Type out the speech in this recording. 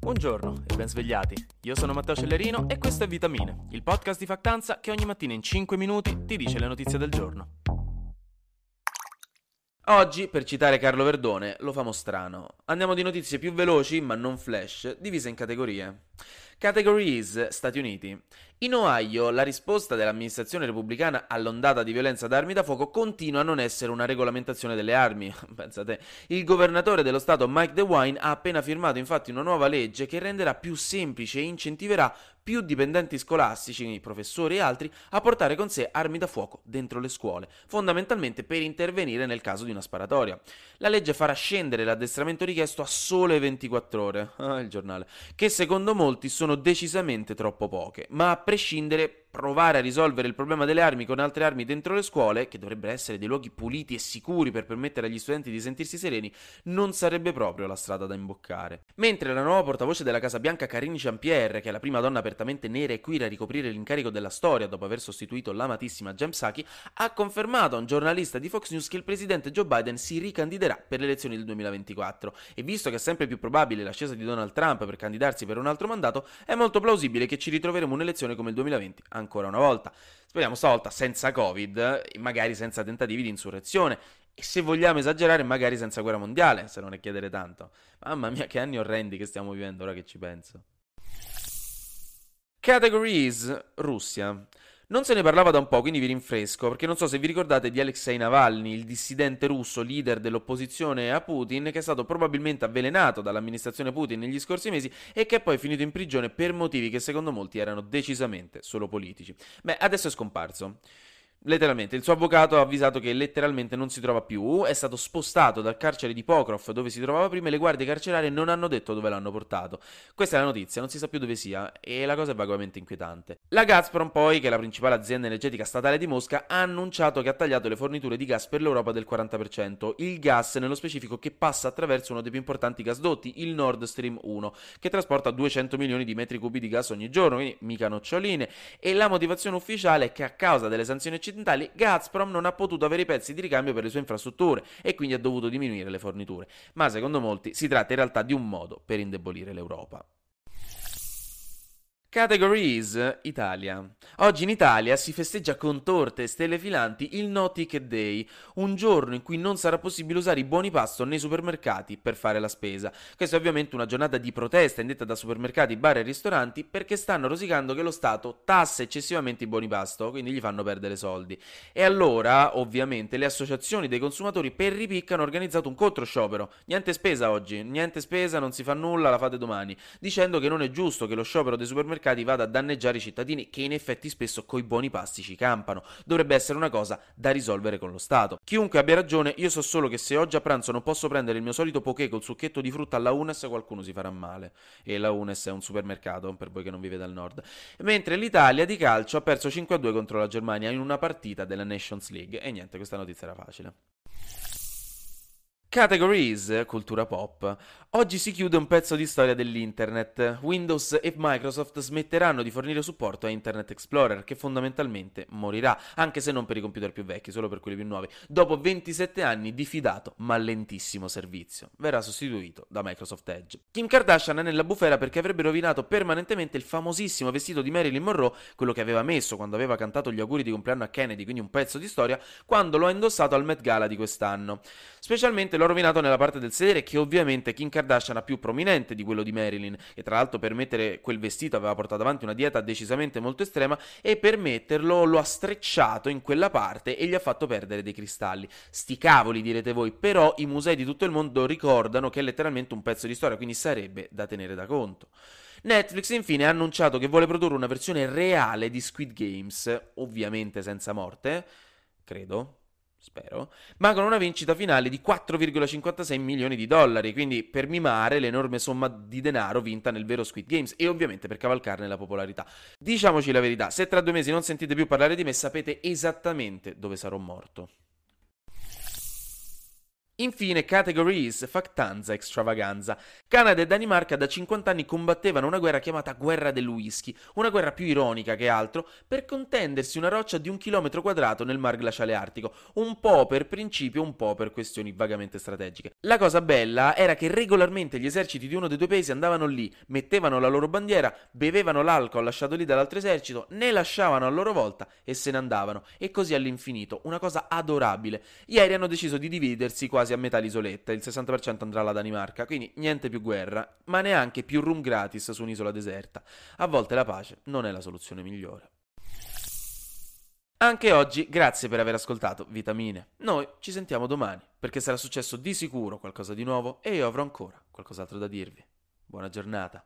Buongiorno e ben svegliati. Io sono Matteo Cellerino e questo è Vitamine, il podcast di Factanza che ogni mattina in 5 minuti ti dice le notizie del giorno. Oggi, per citare Carlo Verdone, lo famo strano. Andiamo di notizie più veloci, ma non flash, divise in categorie. Categories Stati Uniti. In Ohio la risposta dell'amministrazione repubblicana all'ondata di violenza d'armi da fuoco continua a non essere una regolamentazione delle armi. Pensate, il governatore dello stato Mike DeWine ha appena firmato infatti una nuova legge che renderà più semplice e incentiverà più dipendenti scolastici, professori e altri a portare con sé armi da fuoco dentro le scuole, fondamentalmente per intervenire nel caso di una sparatoria. La legge farà scendere l'addestramento richiesto a sole 24 ore, il giornale, che secondo molti sono decisamente troppo poche, ma prescindere provare a risolvere il problema delle armi con altre armi dentro le scuole, che dovrebbero essere dei luoghi puliti e sicuri per permettere agli studenti di sentirsi sereni, non sarebbe proprio la strada da imboccare. Mentre la nuova portavoce della Casa Bianca Karine Jean-Pierre, che è la prima donna apertamente nera e queer a ricoprire l'incarico della storia dopo aver sostituito l'amatissima Jem Psaki, ha confermato a un giornalista di Fox News che il presidente Joe Biden si ricandiderà per le elezioni del 2024 e visto che è sempre più probabile l'ascesa di Donald Trump per candidarsi per un altro mandato, è molto plausibile che ci ritroveremo un'elezione come il 2020 ancora una volta. Speriamo stavolta senza Covid e magari senza tentativi di insurrezione. E se vogliamo esagerare, magari senza guerra mondiale, se non è chiedere tanto. Mamma mia, che anni orrendi che stiamo vivendo ora che ci penso. Categories Russia. Non se ne parlava da un po', quindi vi rinfresco, perché non so se vi ricordate di Alexei Navalny, il dissidente russo leader dell'opposizione a Putin, che è stato probabilmente avvelenato dall'amministrazione Putin negli scorsi mesi e che è poi finito in prigione per motivi che secondo molti erano decisamente solo politici. Beh, adesso è scomparso. Letteralmente, il suo avvocato ha avvisato che letteralmente non si trova più, è stato spostato dal carcere di Pokrov dove si trovava prima e le guardie carcerarie non hanno detto dove l'hanno portato. Questa è la notizia, non si sa più dove sia e la cosa è vagamente inquietante. La Gazprom poi, che è la principale azienda energetica statale di Mosca, ha annunciato che ha tagliato le forniture di gas per l'Europa del 40%, il gas nello specifico che passa attraverso uno dei più importanti gasdotti, il Nord Stream 1, che trasporta 200 milioni di metri cubi di gas ogni giorno, quindi mica noccioline, e la motivazione ufficiale è che a causa delle sanzioni occidentali occidentali, Gazprom non ha potuto avere i pezzi di ricambio per le sue infrastrutture e quindi ha dovuto diminuire le forniture. Ma secondo molti si tratta in realtà di un modo per indebolire l'Europa. Categories Italia. Oggi in Italia si festeggia con torte e stelle filanti il No Ticket Day, un giorno in cui non sarà possibile usare i buoni pasto nei supermercati per fare la spesa. Questa è ovviamente una giornata di protesta indetta da supermercati, bar e ristoranti perché stanno rosicando che lo Stato tassa eccessivamente i buoni pasto, quindi gli fanno perdere soldi. E allora, ovviamente, le associazioni dei consumatori per ripicca hanno organizzato un controsciopero. Niente spesa oggi, niente spesa, non si fa nulla, la fate domani, dicendo che non è giusto che lo sciopero dei supermercati supermercati vada a danneggiare i cittadini che in effetti spesso coi buoni pasti ci campano. Dovrebbe essere una cosa da risolvere con lo Stato. Chiunque abbia ragione, io so solo che se oggi a pranzo non posso prendere il mio solito poké col succhetto di frutta alla Unes, qualcuno si farà male. E la Unes è un supermercato, per voi che non vivete al nord. Mentre l'Italia di calcio ha perso 5-2 contro la Germania in una partita della Nations League. E niente, questa notizia era facile. Categories, cultura pop. Oggi si chiude un pezzo di storia dell'internet. Windows e Microsoft smetteranno di fornire supporto a Internet Explorer, che fondamentalmente morirà, anche se non per i computer più vecchi, solo per quelli più nuovi. Dopo 27 anni di fidato ma lentissimo servizio, verrà sostituito da Microsoft Edge. Kim Kardashian è nella bufera perché avrebbe rovinato permanentemente il famosissimo vestito di Marilyn Monroe, quello che aveva messo quando aveva cantato gli auguri di compleanno a Kennedy, quindi un pezzo di storia, quando lo ha indossato al Met Gala di quest'anno. Specialmente l'ho rovinato nella parte del sedere che ovviamente Kim Kardashian ha più prominente di quello di Marilyn e tra l'altro per mettere quel vestito aveva portato avanti una dieta decisamente molto estrema e per metterlo lo ha strecciato in quella parte e gli ha fatto perdere dei cristalli. Sti cavoli direte voi, però i musei di tutto il mondo ricordano che è letteralmente un pezzo di storia, quindi sarebbe da tenere da conto. Netflix infine ha annunciato che vuole produrre una versione reale di Squid Games, ovviamente senza morte, credo, spero, ma con una vincita finale di 4,56 milioni di dollari, quindi per mimare l'enorme somma di denaro vinta nel vero Squid Games e ovviamente per cavalcarne la popolarità. Diciamoci la verità, se tra due mesi non sentite più parlare di me sapete esattamente dove sarò morto. Infine, categories, factanza, extravaganza. Canada e Danimarca da 50 anni combattevano una guerra chiamata guerra del whisky, una guerra più ironica che altro, per contendersi una roccia di un chilometro quadrato nel mar glaciale artico, un po' per principio, un po' per questioni vagamente strategiche. La cosa bella era che regolarmente gli eserciti di uno dei due paesi andavano lì, mettevano la loro bandiera, bevevano l'alcol lasciato lì dall'altro esercito, ne lasciavano a loro volta e se ne andavano, e così all'infinito, una cosa adorabile. Ieri hanno deciso di dividersi quasi quasi a metà l'isoletta, il 60% andrà alla Danimarca, quindi niente più guerra, ma neanche più room gratis su un'isola deserta. A volte la pace non è la soluzione migliore. Anche oggi, grazie per aver ascoltato Vitamine. Noi ci sentiamo domani, perché sarà successo di sicuro qualcosa di nuovo e io avrò ancora qualcos'altro da dirvi. Buona giornata.